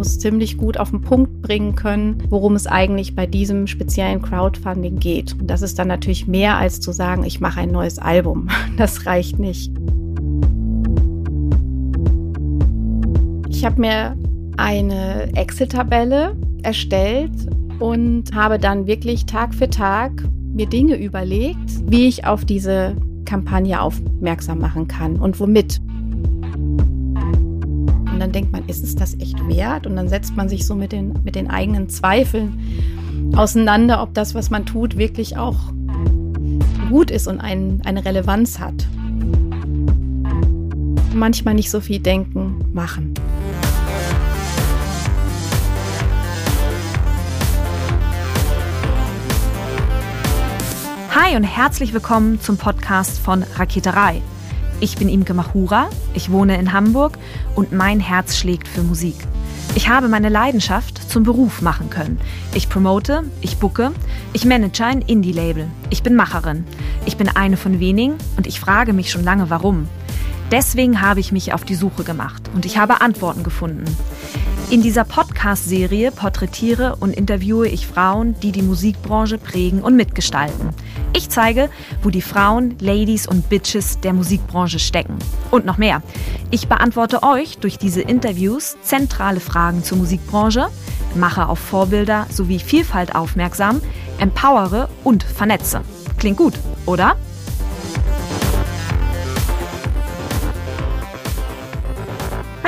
muss ziemlich gut auf den Punkt bringen können, worum es eigentlich bei diesem speziellen Crowdfunding geht. Und das ist dann natürlich mehr als zu sagen, ich mache ein neues Album. Das reicht nicht. Ich habe mir eine Excel-Tabelle erstellt und habe dann wirklich Tag für Tag mir Dinge überlegt, wie ich auf diese Kampagne aufmerksam machen kann und womit. Dann denkt man, ist es das echt wert? Und dann setzt man sich so mit den, mit den eigenen Zweifeln auseinander, ob das, was man tut, wirklich auch gut ist und ein, eine Relevanz hat. Manchmal nicht so viel denken, machen. Hi und herzlich willkommen zum Podcast von Raketerei. Ich bin Imke Machura, ich wohne in Hamburg und mein Herz schlägt für Musik. Ich habe meine Leidenschaft zum Beruf machen können. Ich promote, ich bucke, ich manage ein Indie-Label. Ich bin Macherin. Ich bin eine von wenigen und ich frage mich schon lange, warum. Deswegen habe ich mich auf die Suche gemacht und ich habe Antworten gefunden. In dieser Podcast-Serie porträtiere und interviewe ich Frauen, die die Musikbranche prägen und mitgestalten. Ich zeige, wo die Frauen, Ladies und Bitches der Musikbranche stecken. Und noch mehr. Ich beantworte euch durch diese Interviews zentrale Fragen zur Musikbranche, mache auf Vorbilder sowie Vielfalt aufmerksam, empowere und vernetze. Klingt gut, oder?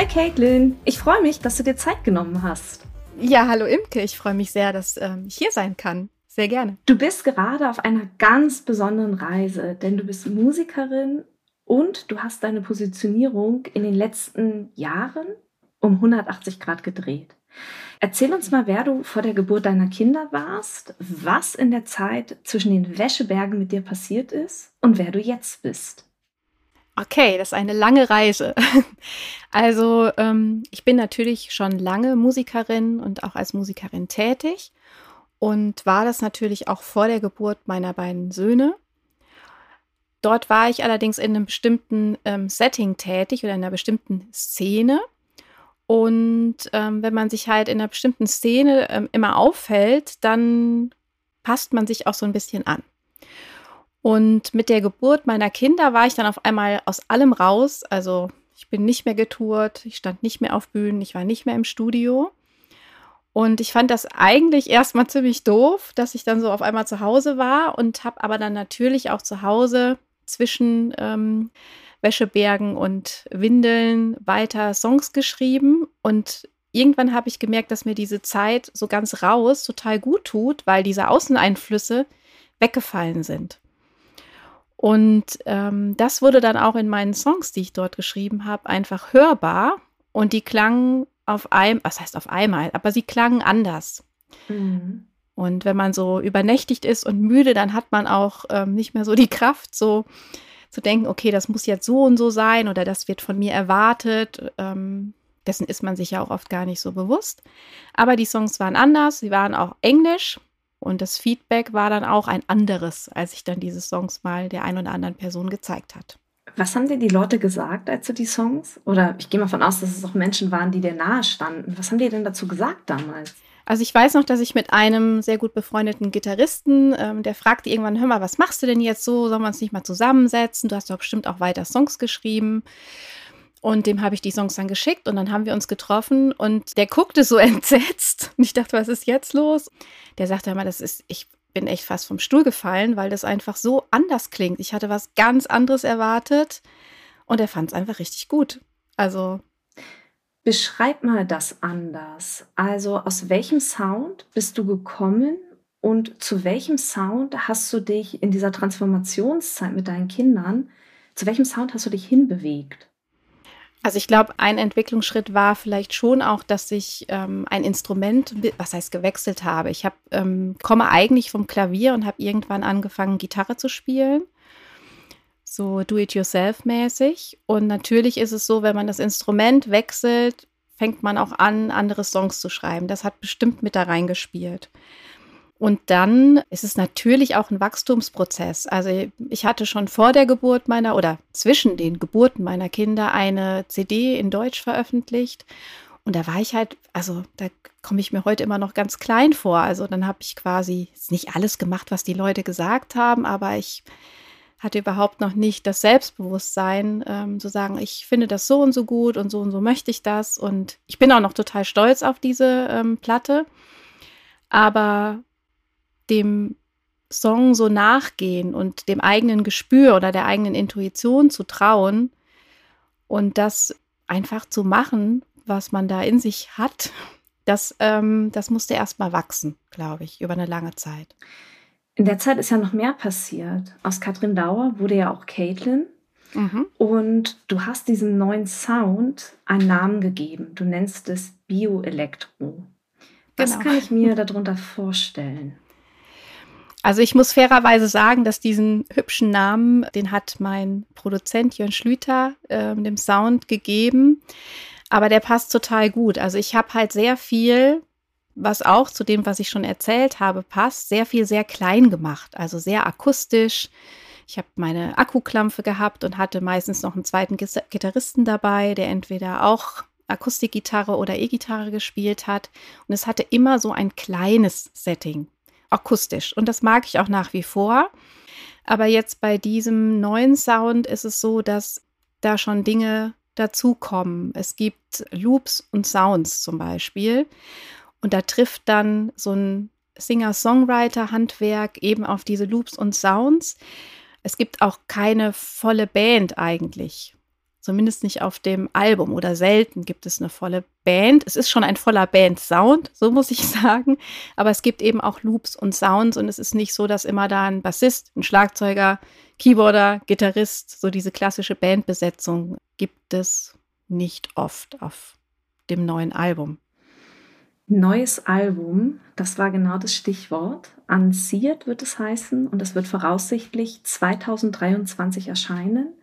Hi Caitlin, ich freue mich, dass du dir Zeit genommen hast. Ja, hallo Imke, ich freue mich sehr, dass ähm, ich hier sein kann. Sehr gerne. Du bist gerade auf einer ganz besonderen Reise, denn du bist Musikerin und du hast deine Positionierung in den letzten Jahren um 180 Grad gedreht. Erzähl uns mal, wer du vor der Geburt deiner Kinder warst, was in der Zeit zwischen den Wäschebergen mit dir passiert ist und wer du jetzt bist. Okay, das ist eine lange Reise. Also ähm, ich bin natürlich schon lange Musikerin und auch als Musikerin tätig und war das natürlich auch vor der Geburt meiner beiden Söhne. Dort war ich allerdings in einem bestimmten ähm, Setting tätig oder in einer bestimmten Szene. Und ähm, wenn man sich halt in einer bestimmten Szene ähm, immer auffällt, dann passt man sich auch so ein bisschen an. Und mit der Geburt meiner Kinder war ich dann auf einmal aus allem raus. Also ich bin nicht mehr getourt, ich stand nicht mehr auf Bühnen, ich war nicht mehr im Studio. Und ich fand das eigentlich erstmal ziemlich doof, dass ich dann so auf einmal zu Hause war und habe aber dann natürlich auch zu Hause zwischen ähm, Wäschebergen und Windeln weiter Songs geschrieben. Und irgendwann habe ich gemerkt, dass mir diese Zeit so ganz raus total gut tut, weil diese Außeneinflüsse weggefallen sind. Und ähm, das wurde dann auch in meinen Songs, die ich dort geschrieben habe, einfach hörbar. Und die klangen auf einmal, was heißt auf einmal, aber sie klangen anders. Mhm. Und wenn man so übernächtigt ist und müde, dann hat man auch ähm, nicht mehr so die Kraft, so zu denken, okay, das muss jetzt so und so sein oder das wird von mir erwartet. Ähm, dessen ist man sich ja auch oft gar nicht so bewusst. Aber die Songs waren anders, sie waren auch englisch und das Feedback war dann auch ein anderes, als ich dann diese Songs mal der ein oder anderen Person gezeigt hat. Was haben dir die Leute gesagt, als du die Songs? Oder ich gehe mal von aus, dass es auch Menschen waren, die dir nahe standen. Was haben die denn dazu gesagt damals? Also ich weiß noch, dass ich mit einem sehr gut befreundeten Gitarristen, ähm, der fragte irgendwann, hör mal, was machst du denn jetzt so? Sollen wir uns nicht mal zusammensetzen? Du hast doch bestimmt auch weiter Songs geschrieben. Und dem habe ich die Songs dann geschickt und dann haben wir uns getroffen und der guckte so entsetzt. Und ich dachte, was ist jetzt los? Der sagte immer, das ist, ich bin echt fast vom Stuhl gefallen, weil das einfach so anders klingt. Ich hatte was ganz anderes erwartet und er fand es einfach richtig gut. Also. Beschreib mal das anders. Also aus welchem Sound bist du gekommen und zu welchem Sound hast du dich in dieser Transformationszeit mit deinen Kindern, zu welchem Sound hast du dich hinbewegt? Also ich glaube, ein Entwicklungsschritt war vielleicht schon auch, dass ich ähm, ein Instrument, was heißt gewechselt habe. Ich hab, ähm, komme eigentlich vom Klavier und habe irgendwann angefangen, Gitarre zu spielen. So do-it-yourself-mäßig. Und natürlich ist es so, wenn man das Instrument wechselt, fängt man auch an, andere Songs zu schreiben. Das hat bestimmt mit da reingespielt. Und dann ist es natürlich auch ein Wachstumsprozess. Also ich hatte schon vor der Geburt meiner oder zwischen den Geburten meiner Kinder eine CD in Deutsch veröffentlicht. Und da war ich halt, also da komme ich mir heute immer noch ganz klein vor. Also dann habe ich quasi nicht alles gemacht, was die Leute gesagt haben, aber ich hatte überhaupt noch nicht das Selbstbewusstsein, ähm, zu sagen, ich finde das so und so gut und so und so möchte ich das. Und ich bin auch noch total stolz auf diese ähm, Platte. Aber dem Song so nachgehen und dem eigenen Gespür oder der eigenen Intuition zu trauen und das einfach zu machen, was man da in sich hat, das, ähm, das musste erstmal wachsen, glaube ich, über eine lange Zeit. In der Zeit ist ja noch mehr passiert. Aus Katrin Dauer wurde ja auch Caitlin. Mhm. Und du hast diesem neuen Sound einen Namen gegeben. Du nennst es Bioelektro. Was genau. kann ich mir darunter vorstellen? Also ich muss fairerweise sagen, dass diesen hübschen Namen, den hat mein Produzent Jörn Schlüter äh, dem Sound gegeben. Aber der passt total gut. Also ich habe halt sehr viel, was auch zu dem, was ich schon erzählt habe, passt, sehr viel sehr klein gemacht. Also sehr akustisch. Ich habe meine Akkuklampfe gehabt und hatte meistens noch einen zweiten Gitarristen dabei, der entweder auch Akustikgitarre oder E-Gitarre gespielt hat. Und es hatte immer so ein kleines Setting akustisch. Und das mag ich auch nach wie vor. Aber jetzt bei diesem neuen Sound ist es so, dass da schon Dinge dazukommen. Es gibt Loops und Sounds zum Beispiel. Und da trifft dann so ein Singer-Songwriter-Handwerk eben auf diese Loops und Sounds. Es gibt auch keine volle Band eigentlich. Zumindest nicht auf dem Album oder selten gibt es eine volle Band. Es ist schon ein voller Band-Sound, so muss ich sagen. Aber es gibt eben auch Loops und Sounds und es ist nicht so, dass immer da ein Bassist, ein Schlagzeuger, Keyboarder, Gitarrist, so diese klassische Bandbesetzung gibt es nicht oft auf dem neuen Album. Neues Album, das war genau das Stichwort. Anziert wird es heißen und es wird voraussichtlich 2023 erscheinen.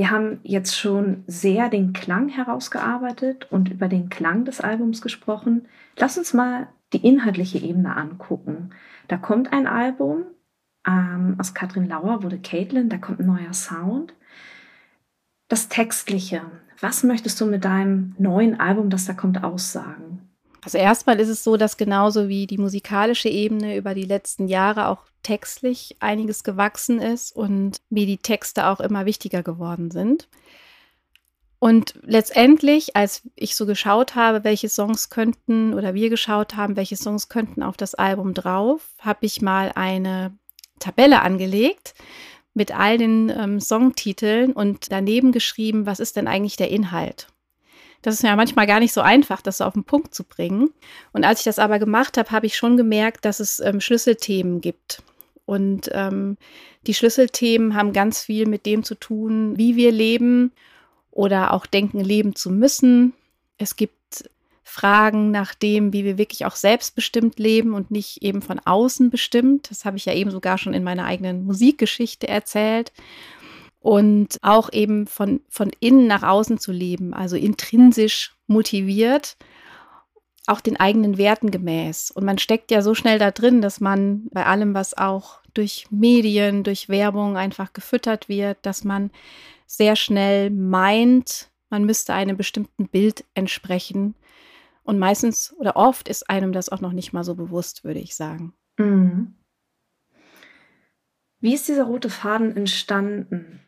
Wir haben jetzt schon sehr den Klang herausgearbeitet und über den Klang des Albums gesprochen. Lass uns mal die inhaltliche Ebene angucken. Da kommt ein Album, ähm, aus Katrin Lauer wurde Caitlin, da kommt ein neuer Sound. Das Textliche, was möchtest du mit deinem neuen Album, das da kommt, aussagen? Also erstmal ist es so, dass genauso wie die musikalische Ebene über die letzten Jahre auch textlich einiges gewachsen ist und wie die Texte auch immer wichtiger geworden sind. Und letztendlich, als ich so geschaut habe, welche Songs könnten oder wir geschaut haben, welche Songs könnten auf das Album drauf, habe ich mal eine Tabelle angelegt mit all den ähm, Songtiteln und daneben geschrieben, was ist denn eigentlich der Inhalt? Das ist ja manchmal gar nicht so einfach, das so auf den Punkt zu bringen. Und als ich das aber gemacht habe, habe ich schon gemerkt, dass es ähm, Schlüsselthemen gibt. Und ähm, die Schlüsselthemen haben ganz viel mit dem zu tun, wie wir leben oder auch denken, leben zu müssen. Es gibt Fragen nach dem, wie wir wirklich auch selbstbestimmt leben und nicht eben von außen bestimmt. Das habe ich ja eben sogar schon in meiner eigenen Musikgeschichte erzählt und auch eben von, von innen nach außen zu leben, also intrinsisch motiviert, auch den eigenen Werten gemäß. Und man steckt ja so schnell da drin, dass man bei allem, was auch durch Medien, durch Werbung einfach gefüttert wird, dass man sehr schnell meint, man müsste einem bestimmten Bild entsprechen. Und meistens oder oft ist einem das auch noch nicht mal so bewusst, würde ich sagen. Mhm. Wie ist dieser rote Faden entstanden?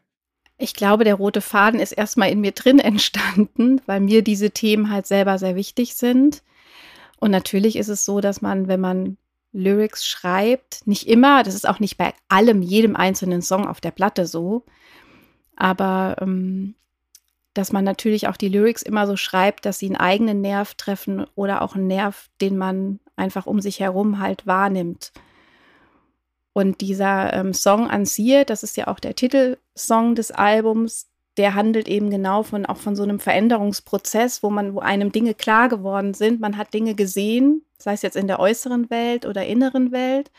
Ich glaube, der rote Faden ist erstmal in mir drin entstanden, weil mir diese Themen halt selber sehr wichtig sind. Und natürlich ist es so, dass man, wenn man Lyrics schreibt, nicht immer, das ist auch nicht bei allem, jedem einzelnen Song auf der Platte so, aber ähm, dass man natürlich auch die Lyrics immer so schreibt, dass sie einen eigenen Nerv treffen oder auch einen Nerv, den man einfach um sich herum halt wahrnimmt. Und dieser ähm, Song an Sir, das ist ja auch der Titelsong des Albums, der handelt eben genau von auch von so einem Veränderungsprozess, wo man, wo einem Dinge klar geworden sind. Man hat Dinge gesehen, sei es jetzt in der äußeren Welt oder inneren Welt.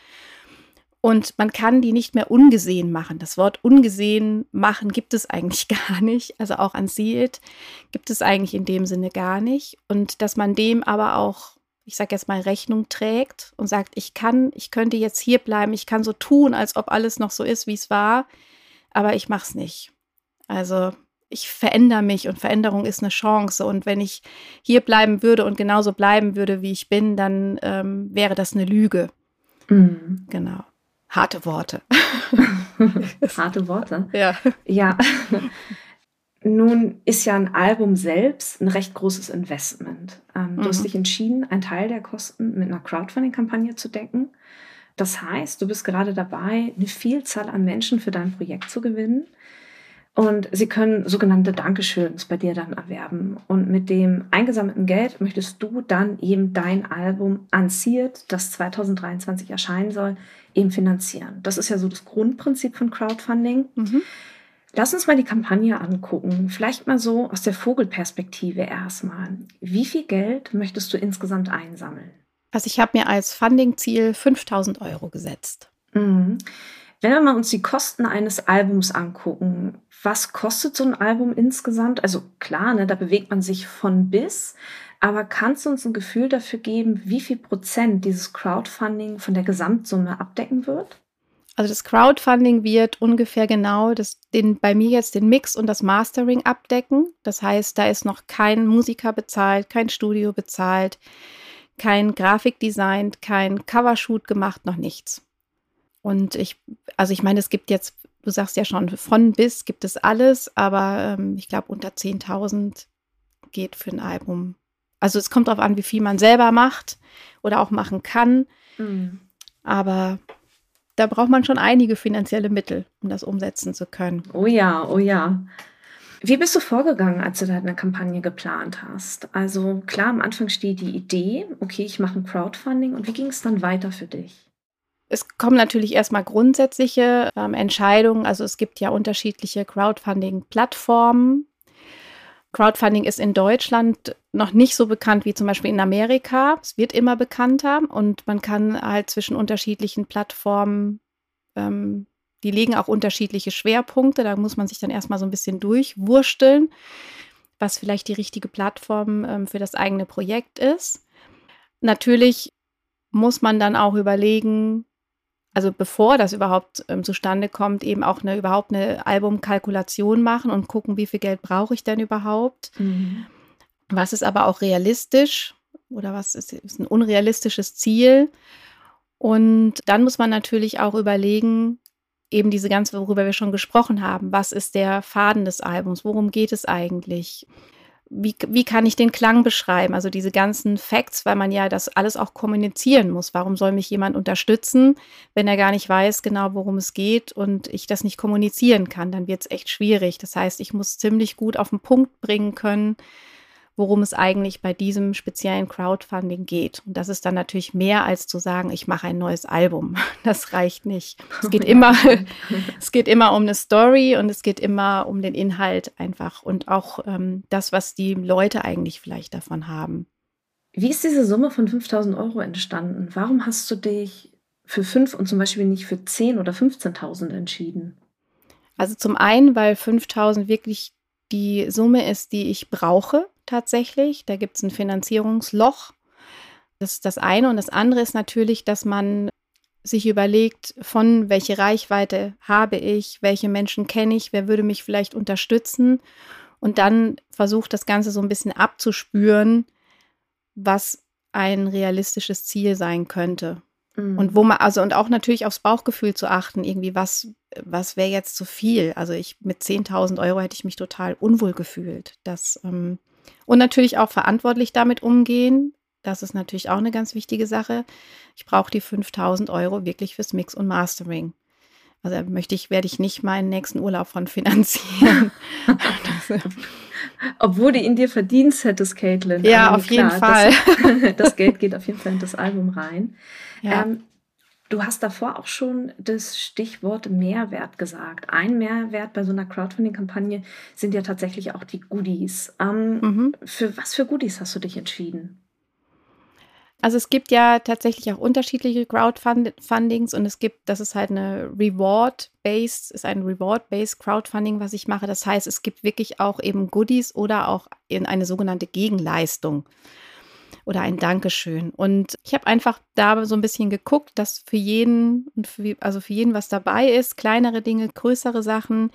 Und man kann die nicht mehr ungesehen machen. Das Wort ungesehen machen gibt es eigentlich gar nicht. Also auch an Seed gibt es eigentlich in dem Sinne gar nicht. Und dass man dem aber auch ich sage jetzt mal, Rechnung trägt und sagt, ich kann, ich könnte jetzt hier bleiben, ich kann so tun, als ob alles noch so ist, wie es war, aber ich mache es nicht. Also ich verändere mich und Veränderung ist eine Chance. Und wenn ich hier bleiben würde und genauso bleiben würde, wie ich bin, dann ähm, wäre das eine Lüge. Mhm. Genau. Harte Worte. Harte Worte. Ja. Ja. Nun ist ja ein Album selbst ein recht großes Investment. Ähm, mhm. Du hast mhm. dich entschieden, einen Teil der Kosten mit einer Crowdfunding-Kampagne zu decken. Das heißt, du bist gerade dabei, eine Vielzahl an Menschen für dein Projekt zu gewinnen. Und sie können sogenannte Dankeschöns bei dir dann erwerben. Und mit dem eingesammelten Geld möchtest du dann eben dein Album Unseared, das 2023 erscheinen soll, eben finanzieren. Das ist ja so das Grundprinzip von Crowdfunding. Mhm. Lass uns mal die Kampagne angucken. Vielleicht mal so aus der Vogelperspektive erstmal. Wie viel Geld möchtest du insgesamt einsammeln? Also ich habe mir als Funding-Ziel 5000 Euro gesetzt. Mhm. Wenn wir mal uns die Kosten eines Albums angucken, was kostet so ein Album insgesamt? Also klar, ne, da bewegt man sich von bis, aber kannst du uns ein Gefühl dafür geben, wie viel Prozent dieses Crowdfunding von der Gesamtsumme abdecken wird? Also das Crowdfunding wird ungefähr genau das, den, bei mir jetzt den Mix und das Mastering abdecken. Das heißt, da ist noch kein Musiker bezahlt, kein Studio bezahlt, kein Grafikdesign, kein Covershoot gemacht, noch nichts. Und ich, also ich meine, es gibt jetzt, du sagst ja schon, von bis gibt es alles, aber ähm, ich glaube, unter 10.000 geht für ein Album. Also es kommt darauf an, wie viel man selber macht oder auch machen kann. Mhm. Aber da braucht man schon einige finanzielle Mittel, um das umsetzen zu können. Oh ja, oh ja. Wie bist du vorgegangen, als du deine Kampagne geplant hast? Also klar, am Anfang steht die Idee, okay, ich mache ein Crowdfunding. Und wie ging es dann weiter für dich? Es kommen natürlich erstmal grundsätzliche ähm, Entscheidungen. Also es gibt ja unterschiedliche Crowdfunding-Plattformen. Crowdfunding ist in Deutschland noch nicht so bekannt wie zum Beispiel in Amerika. Es wird immer bekannter und man kann halt zwischen unterschiedlichen Plattformen, ähm, die legen auch unterschiedliche Schwerpunkte. Da muss man sich dann erstmal so ein bisschen durchwursteln, was vielleicht die richtige Plattform ähm, für das eigene Projekt ist. Natürlich muss man dann auch überlegen, also bevor das überhaupt ähm, zustande kommt, eben auch eine überhaupt eine Albumkalkulation machen und gucken, wie viel Geld brauche ich denn überhaupt. Mhm. Was ist aber auch realistisch oder was ist, ist ein unrealistisches Ziel? Und dann muss man natürlich auch überlegen, eben diese ganze, worüber wir schon gesprochen haben, was ist der Faden des Albums, worum geht es eigentlich? Wie, wie kann ich den Klang beschreiben? Also diese ganzen Facts, weil man ja das alles auch kommunizieren muss. Warum soll mich jemand unterstützen, wenn er gar nicht weiß genau, worum es geht und ich das nicht kommunizieren kann? Dann wird es echt schwierig. Das heißt, ich muss ziemlich gut auf den Punkt bringen können, worum es eigentlich bei diesem speziellen Crowdfunding geht. Und das ist dann natürlich mehr als zu sagen, ich mache ein neues Album. Das reicht nicht. Es geht immer, es geht immer um eine Story und es geht immer um den Inhalt einfach und auch ähm, das, was die Leute eigentlich vielleicht davon haben. Wie ist diese Summe von 5000 Euro entstanden? Warum hast du dich für fünf und zum Beispiel nicht für 10 oder 15.000 entschieden? Also zum einen, weil 5000 wirklich die Summe ist, die ich brauche tatsächlich. Da gibt es ein Finanzierungsloch. Das ist das eine. Und das andere ist natürlich, dass man sich überlegt, von welche Reichweite habe ich, welche Menschen kenne ich, wer würde mich vielleicht unterstützen und dann versucht das Ganze so ein bisschen abzuspüren, was ein realistisches Ziel sein könnte. Mhm. Und wo man, also und auch natürlich aufs Bauchgefühl zu achten, irgendwie, was, was wäre jetzt zu viel? Also ich mit 10.000 Euro hätte ich mich total unwohl gefühlt. Das, ähm, und natürlich auch verantwortlich damit umgehen. Das ist natürlich auch eine ganz wichtige Sache. Ich brauche die 5000 Euro wirklich fürs Mix und Mastering. Also möchte ich, werde ich nicht meinen nächsten Urlaub von finanzieren. Obwohl du ihn dir verdient hättest, Caitlin. Ja, auf klar, jeden Fall. Das, das, Geld geht auf jeden Fall in das Album rein. Ja. Ähm, du hast davor auch schon das Stichwort Mehrwert gesagt. Ein Mehrwert bei so einer Crowdfunding-Kampagne sind ja tatsächlich auch die Goodies. Ähm, mhm. Für was für Goodies hast du dich entschieden? Also es gibt ja tatsächlich auch unterschiedliche Crowdfundings und es gibt, das ist halt eine Reward-based, ist ein Reward-based Crowdfunding, was ich mache. Das heißt, es gibt wirklich auch eben Goodies oder auch in eine sogenannte Gegenleistung. Oder ein Dankeschön. Und ich habe einfach da so ein bisschen geguckt, dass für jeden, also für jeden was dabei ist, kleinere Dinge, größere Sachen.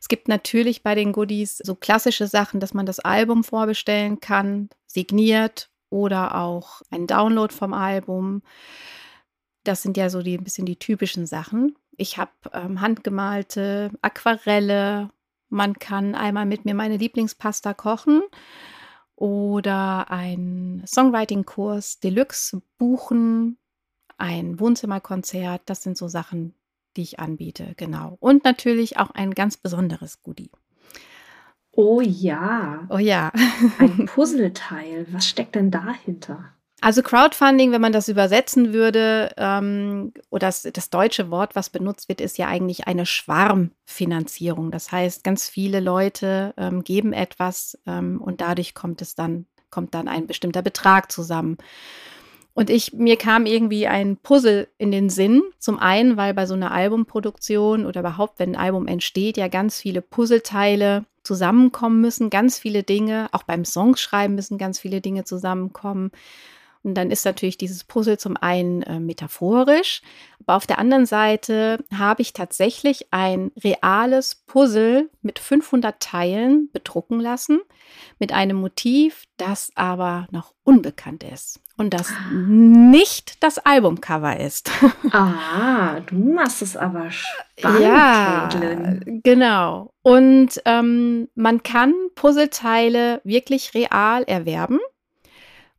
Es gibt natürlich bei den Goodies so klassische Sachen, dass man das Album vorbestellen kann, signiert oder auch ein Download vom Album. Das sind ja so die ein bisschen die typischen Sachen. Ich habe ähm, handgemalte Aquarelle. Man kann einmal mit mir meine Lieblingspasta kochen oder einen Songwriting-Kurs Deluxe buchen, ein Wohnzimmerkonzert. Das sind so Sachen, die ich anbiete, genau. Und natürlich auch ein ganz besonderes Goodie. Oh ja. Oh ja. ein Puzzleteil. Was steckt denn dahinter? Also Crowdfunding, wenn man das übersetzen würde, ähm, oder das, das, deutsche Wort, was benutzt wird, ist ja eigentlich eine Schwarmfinanzierung. Das heißt, ganz viele Leute ähm, geben etwas ähm, und dadurch kommt es dann, kommt dann ein bestimmter Betrag zusammen. Und ich, mir kam irgendwie ein Puzzle in den Sinn. Zum einen, weil bei so einer Albumproduktion oder überhaupt, wenn ein Album entsteht, ja ganz viele Puzzleteile zusammenkommen müssen, ganz viele Dinge, auch beim Songschreiben müssen ganz viele Dinge zusammenkommen. Und dann ist natürlich dieses Puzzle zum einen äh, metaphorisch, aber auf der anderen Seite habe ich tatsächlich ein reales Puzzle mit 500 Teilen bedrucken lassen, mit einem Motiv, das aber noch unbekannt ist und das nicht das Albumcover ist. Ah, du machst es aber spannend. Ja, Caitlin. genau. Und ähm, man kann Puzzleteile wirklich real erwerben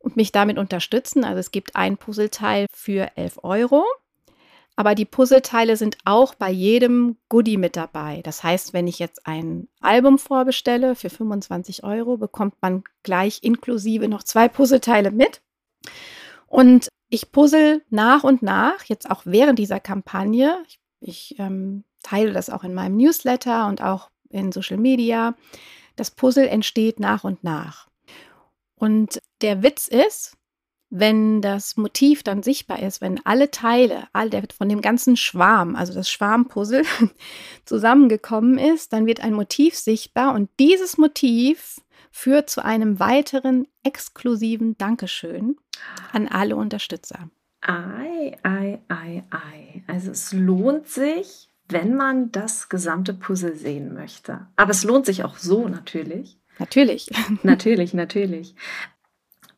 und mich damit unterstützen. Also es gibt ein Puzzleteil für 11 Euro. Aber die Puzzleteile sind auch bei jedem Goodie mit dabei. Das heißt, wenn ich jetzt ein Album vorbestelle für 25 Euro, bekommt man gleich inklusive noch zwei Puzzleteile mit. Und ich puzzle nach und nach, jetzt auch während dieser Kampagne. Ich, ich ähm, teile das auch in meinem Newsletter und auch in Social Media. Das Puzzle entsteht nach und nach. Und der Witz ist, wenn das Motiv dann sichtbar ist, wenn alle Teile, alle von dem ganzen Schwarm, also das Schwarmpuzzle, zusammengekommen ist, dann wird ein Motiv sichtbar und dieses Motiv führt zu einem weiteren exklusiven Dankeschön an alle Unterstützer. Ei, ei, ei, ei. Also es lohnt sich, wenn man das gesamte Puzzle sehen möchte. Aber es lohnt sich auch so natürlich. Natürlich. natürlich, natürlich.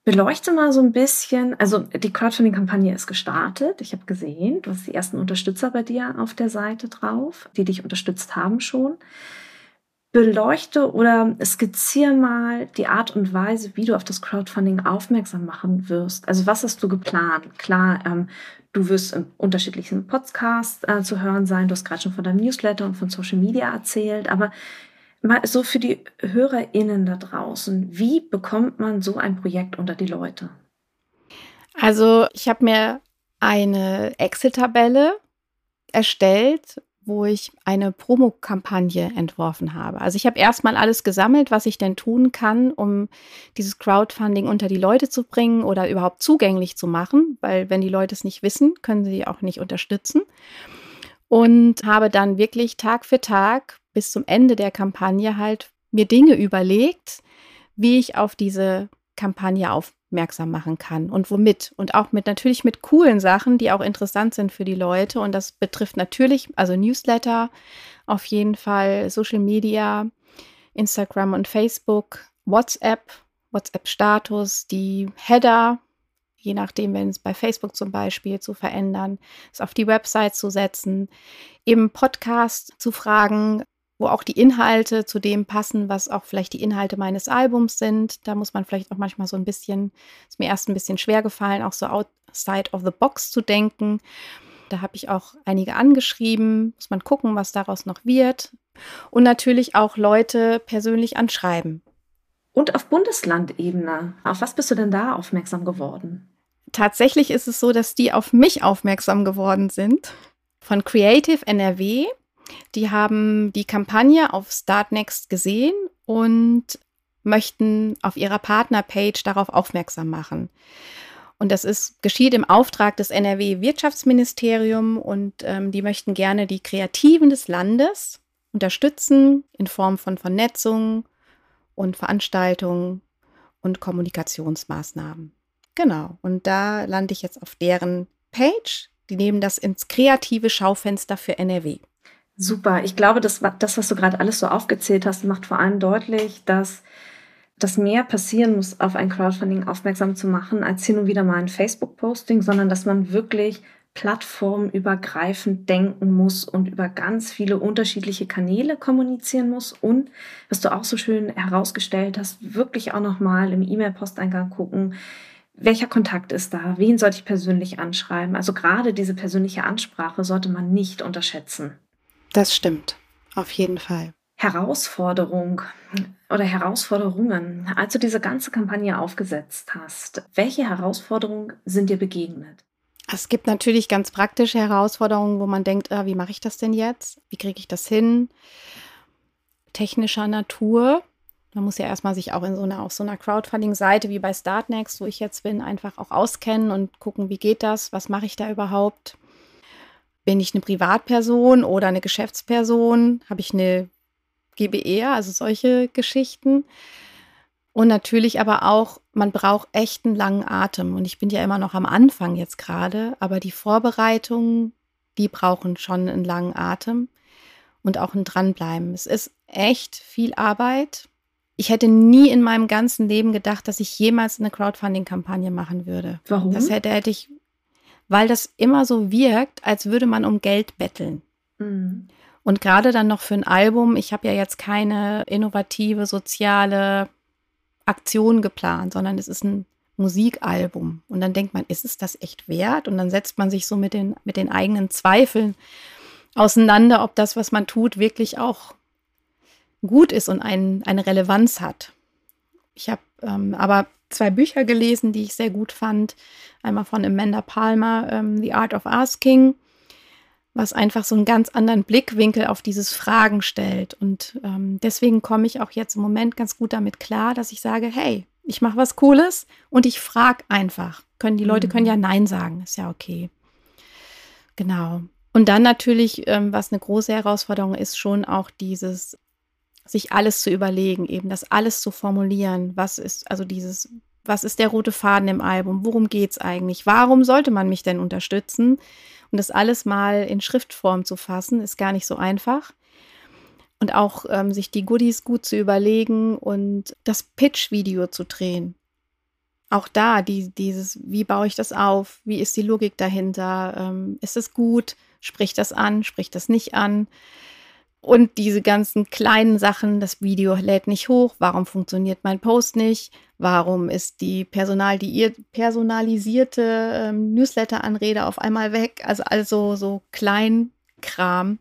Beleuchte mal so ein bisschen, also die Crowdfunding-Kampagne ist gestartet. Ich habe gesehen, du hast die ersten Unterstützer bei dir auf der Seite drauf, die dich unterstützt haben schon. Beleuchte oder skizziere mal die Art und Weise, wie du auf das Crowdfunding aufmerksam machen wirst. Also was hast du geplant? Klar, ähm, du wirst in unterschiedlichen Podcasts äh, zu hören sein. Du hast gerade schon von deinem Newsletter und von Social Media erzählt. Aber mal so für die HörerInnen da draußen, wie bekommt man so ein Projekt unter die Leute? Also, ich habe mir eine Excel-Tabelle erstellt, wo ich eine Promokampagne entworfen habe. Also ich habe erstmal alles gesammelt, was ich denn tun kann, um dieses Crowdfunding unter die Leute zu bringen oder überhaupt zugänglich zu machen, weil wenn die Leute es nicht wissen, können sie auch nicht unterstützen. Und habe dann wirklich Tag für Tag bis zum Ende der Kampagne halt mir Dinge überlegt, wie ich auf diese Kampagne aufmerksam machen kann und womit. Und auch mit natürlich mit coolen Sachen, die auch interessant sind für die Leute. Und das betrifft natürlich, also Newsletter, auf jeden Fall Social Media, Instagram und Facebook, WhatsApp, WhatsApp-Status, die Header, je nachdem, wenn es bei Facebook zum Beispiel zu verändern, es auf die Website zu setzen, im Podcast zu fragen, wo auch die Inhalte zu dem passen, was auch vielleicht die Inhalte meines Albums sind. Da muss man vielleicht auch manchmal so ein bisschen, ist mir erst ein bisschen schwer gefallen, auch so outside of the box zu denken. Da habe ich auch einige angeschrieben, muss man gucken, was daraus noch wird. Und natürlich auch Leute persönlich anschreiben. Und auf Bundeslandebene, auf was bist du denn da aufmerksam geworden? Tatsächlich ist es so, dass die auf mich aufmerksam geworden sind. Von Creative NRW die haben die Kampagne auf Startnext gesehen und möchten auf ihrer Partnerpage darauf aufmerksam machen. Und das ist, geschieht im Auftrag des NRW-Wirtschaftsministerium und ähm, die möchten gerne die Kreativen des Landes unterstützen in Form von Vernetzung und Veranstaltungen und Kommunikationsmaßnahmen. Genau. Und da lande ich jetzt auf deren Page. Die nehmen das ins kreative Schaufenster für NRW. Super. Ich glaube, das, das was du gerade alles so aufgezählt hast, macht vor allem deutlich, dass das mehr passieren muss, auf ein Crowdfunding aufmerksam zu machen, als hin und wieder mal ein Facebook-Posting, sondern dass man wirklich plattformübergreifend denken muss und über ganz viele unterschiedliche Kanäle kommunizieren muss und was du auch so schön herausgestellt hast, wirklich auch noch mal im E-Mail-Posteingang gucken, welcher Kontakt ist da, wen sollte ich persönlich anschreiben? Also gerade diese persönliche Ansprache sollte man nicht unterschätzen. Das stimmt, auf jeden Fall. Herausforderung oder Herausforderungen, als du diese ganze Kampagne aufgesetzt hast, welche Herausforderungen sind dir begegnet? Es gibt natürlich ganz praktische Herausforderungen, wo man denkt, ah, wie mache ich das denn jetzt? Wie kriege ich das hin? Technischer Natur. Man muss ja erstmal sich auch in so einer, auf so einer Crowdfunding-Seite wie bei Startnext, wo ich jetzt bin, einfach auch auskennen und gucken, wie geht das? Was mache ich da überhaupt? Bin ich eine Privatperson oder eine Geschäftsperson? Habe ich eine GBR, also solche Geschichten? Und natürlich aber auch, man braucht echt einen langen Atem. Und ich bin ja immer noch am Anfang jetzt gerade, aber die Vorbereitungen, die brauchen schon einen langen Atem und auch ein Dranbleiben. Es ist echt viel Arbeit. Ich hätte nie in meinem ganzen Leben gedacht, dass ich jemals eine Crowdfunding-Kampagne machen würde. Warum? Das hätte, hätte ich, weil das immer so wirkt, als würde man um Geld betteln. Mhm. Und gerade dann noch für ein Album, ich habe ja jetzt keine innovative, soziale Aktion geplant, sondern es ist ein Musikalbum. Und dann denkt man, ist es das echt wert? Und dann setzt man sich so mit den, mit den eigenen Zweifeln auseinander, ob das, was man tut, wirklich auch gut ist und ein, eine Relevanz hat. Ich habe ähm, aber zwei Bücher gelesen, die ich sehr gut fand. Einmal von Amanda Palmer, ähm, The Art of Asking was einfach so einen ganz anderen Blickwinkel auf dieses Fragen stellt. Und ähm, deswegen komme ich auch jetzt im Moment ganz gut damit klar, dass ich sage, hey, ich mache was Cooles und ich frage einfach. Können die Leute können ja mhm. Nein sagen, ist ja okay. Genau. Und dann natürlich, ähm, was eine große Herausforderung ist, schon auch dieses, sich alles zu überlegen, eben das alles zu formulieren. Was ist also dieses, was ist der rote Faden im Album? Worum geht es eigentlich? Warum sollte man mich denn unterstützen? Und das alles mal in Schriftform zu fassen, ist gar nicht so einfach. Und auch ähm, sich die Goodies gut zu überlegen und das Pitch-Video zu drehen. Auch da, die, dieses, wie baue ich das auf? Wie ist die Logik dahinter? Ähm, ist es gut? Spricht das an? Spricht das nicht an? Und diese ganzen kleinen Sachen, das Video lädt nicht hoch, warum funktioniert mein Post nicht, warum ist die Personal, die personalisierte ähm, Newsletter-Anrede auf einmal weg, also also so Kleinkram.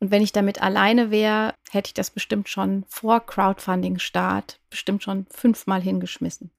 Und wenn ich damit alleine wäre, hätte ich das bestimmt schon vor Crowdfunding-Start bestimmt schon fünfmal hingeschmissen.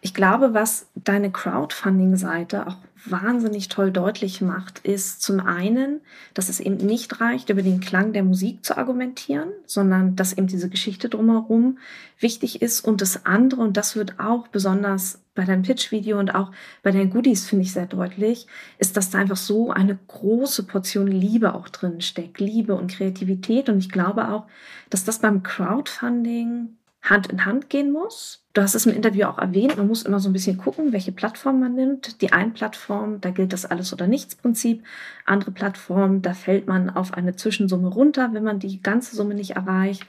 Ich glaube, was deine Crowdfunding-Seite auch wahnsinnig toll deutlich macht, ist zum einen, dass es eben nicht reicht, über den Klang der Musik zu argumentieren, sondern dass eben diese Geschichte drumherum wichtig ist. Und das andere, und das wird auch besonders bei deinem Pitch-Video und auch bei deinen Goodies, finde ich sehr deutlich, ist, dass da einfach so eine große Portion Liebe auch drin steckt. Liebe und Kreativität. Und ich glaube auch, dass das beim Crowdfunding Hand in Hand gehen muss. Du hast es im Interview auch erwähnt, man muss immer so ein bisschen gucken, welche Plattform man nimmt. Die einen Plattform, da gilt das alles oder nichts Prinzip. Andere Plattform, da fällt man auf eine Zwischensumme runter, wenn man die ganze Summe nicht erreicht.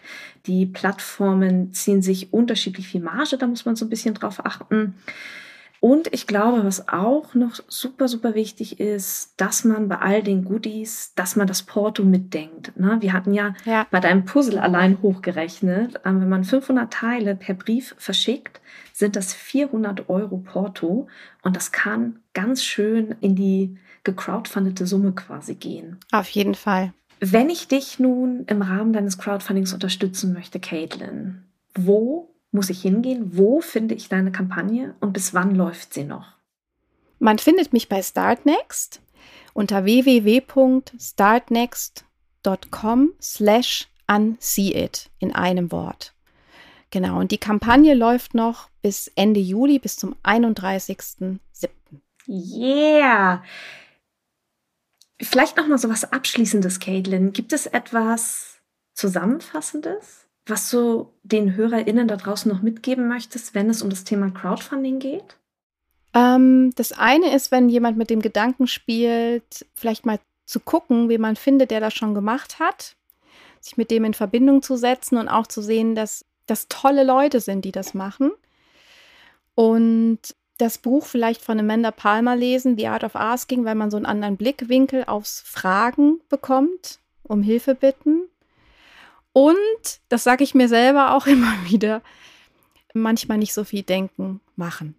Die Plattformen ziehen sich unterschiedlich viel Marge, da muss man so ein bisschen drauf achten. Und ich glaube, was auch noch super, super wichtig ist, dass man bei all den Goodies, dass man das Porto mitdenkt. Ne? Wir hatten ja, ja, bei deinem Puzzle allein hochgerechnet, äh, wenn man 500 Teile per Brief verschickt, sind das 400 Euro Porto. Und das kann ganz schön in die gecrowdfundete Summe quasi gehen. Auf jeden Fall. Wenn ich dich nun im Rahmen deines Crowdfundings unterstützen möchte, Caitlin, wo muss ich hingehen? Wo finde ich deine Kampagne und bis wann läuft sie noch? Man findet mich bei Startnext unter www.startnext.com slash unseeit in einem Wort. Genau, und die Kampagne läuft noch bis Ende Juli, bis zum 31.07. Yeah! Vielleicht noch mal so was Abschließendes, Caitlin. Gibt es etwas Zusammenfassendes? Was du den HörerInnen da draußen noch mitgeben möchtest, wenn es um das Thema Crowdfunding geht? Ähm, das eine ist, wenn jemand mit dem Gedanken spielt, vielleicht mal zu gucken, wie man findet, der das schon gemacht hat, sich mit dem in Verbindung zu setzen und auch zu sehen, dass das tolle Leute sind, die das machen. Und das Buch vielleicht von Amanda Palmer lesen, The Art of Asking, weil man so einen anderen Blickwinkel aufs Fragen bekommt, um Hilfe bitten. Und, das sage ich mir selber auch immer wieder, manchmal nicht so viel denken, machen.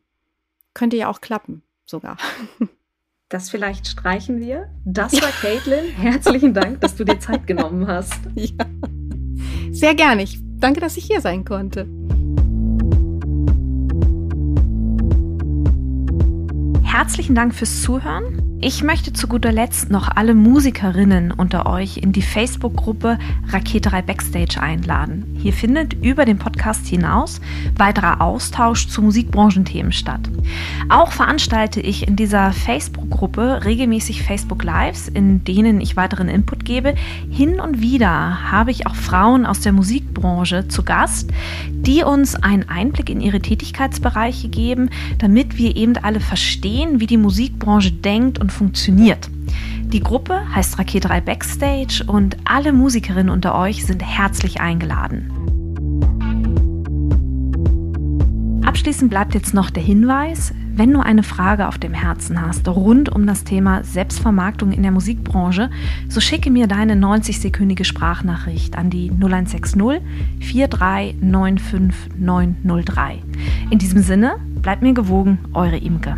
Könnte ja auch klappen, sogar. Das vielleicht streichen wir. Das war Caitlin. Herzlichen Dank, dass du dir Zeit genommen hast. Ja. Sehr gerne. Ich danke, dass ich hier sein konnte. Herzlichen Dank fürs Zuhören. Ich möchte zu guter Letzt noch alle Musikerinnen unter euch in die Facebook-Gruppe Raketerei Backstage einladen. Hier findet über den Podcast hinaus weiterer Austausch zu Musikbranchenthemen statt. Auch veranstalte ich in dieser Facebook-Gruppe regelmäßig Facebook Lives, in denen ich weiteren Input gebe. Hin und wieder habe ich auch Frauen aus der Musikbranche zu Gast, die uns einen Einblick in ihre Tätigkeitsbereiche geben, damit wir eben alle verstehen, wie die Musikbranche denkt und funktioniert. Die Gruppe heißt Raketerei Backstage und alle Musikerinnen unter euch sind herzlich eingeladen. Abschließend bleibt jetzt noch der Hinweis, wenn du eine Frage auf dem Herzen hast rund um das Thema Selbstvermarktung in der Musikbranche, so schicke mir deine 90-sekündige Sprachnachricht an die 0160 4395903. In diesem Sinne, bleibt mir gewogen, eure Imke.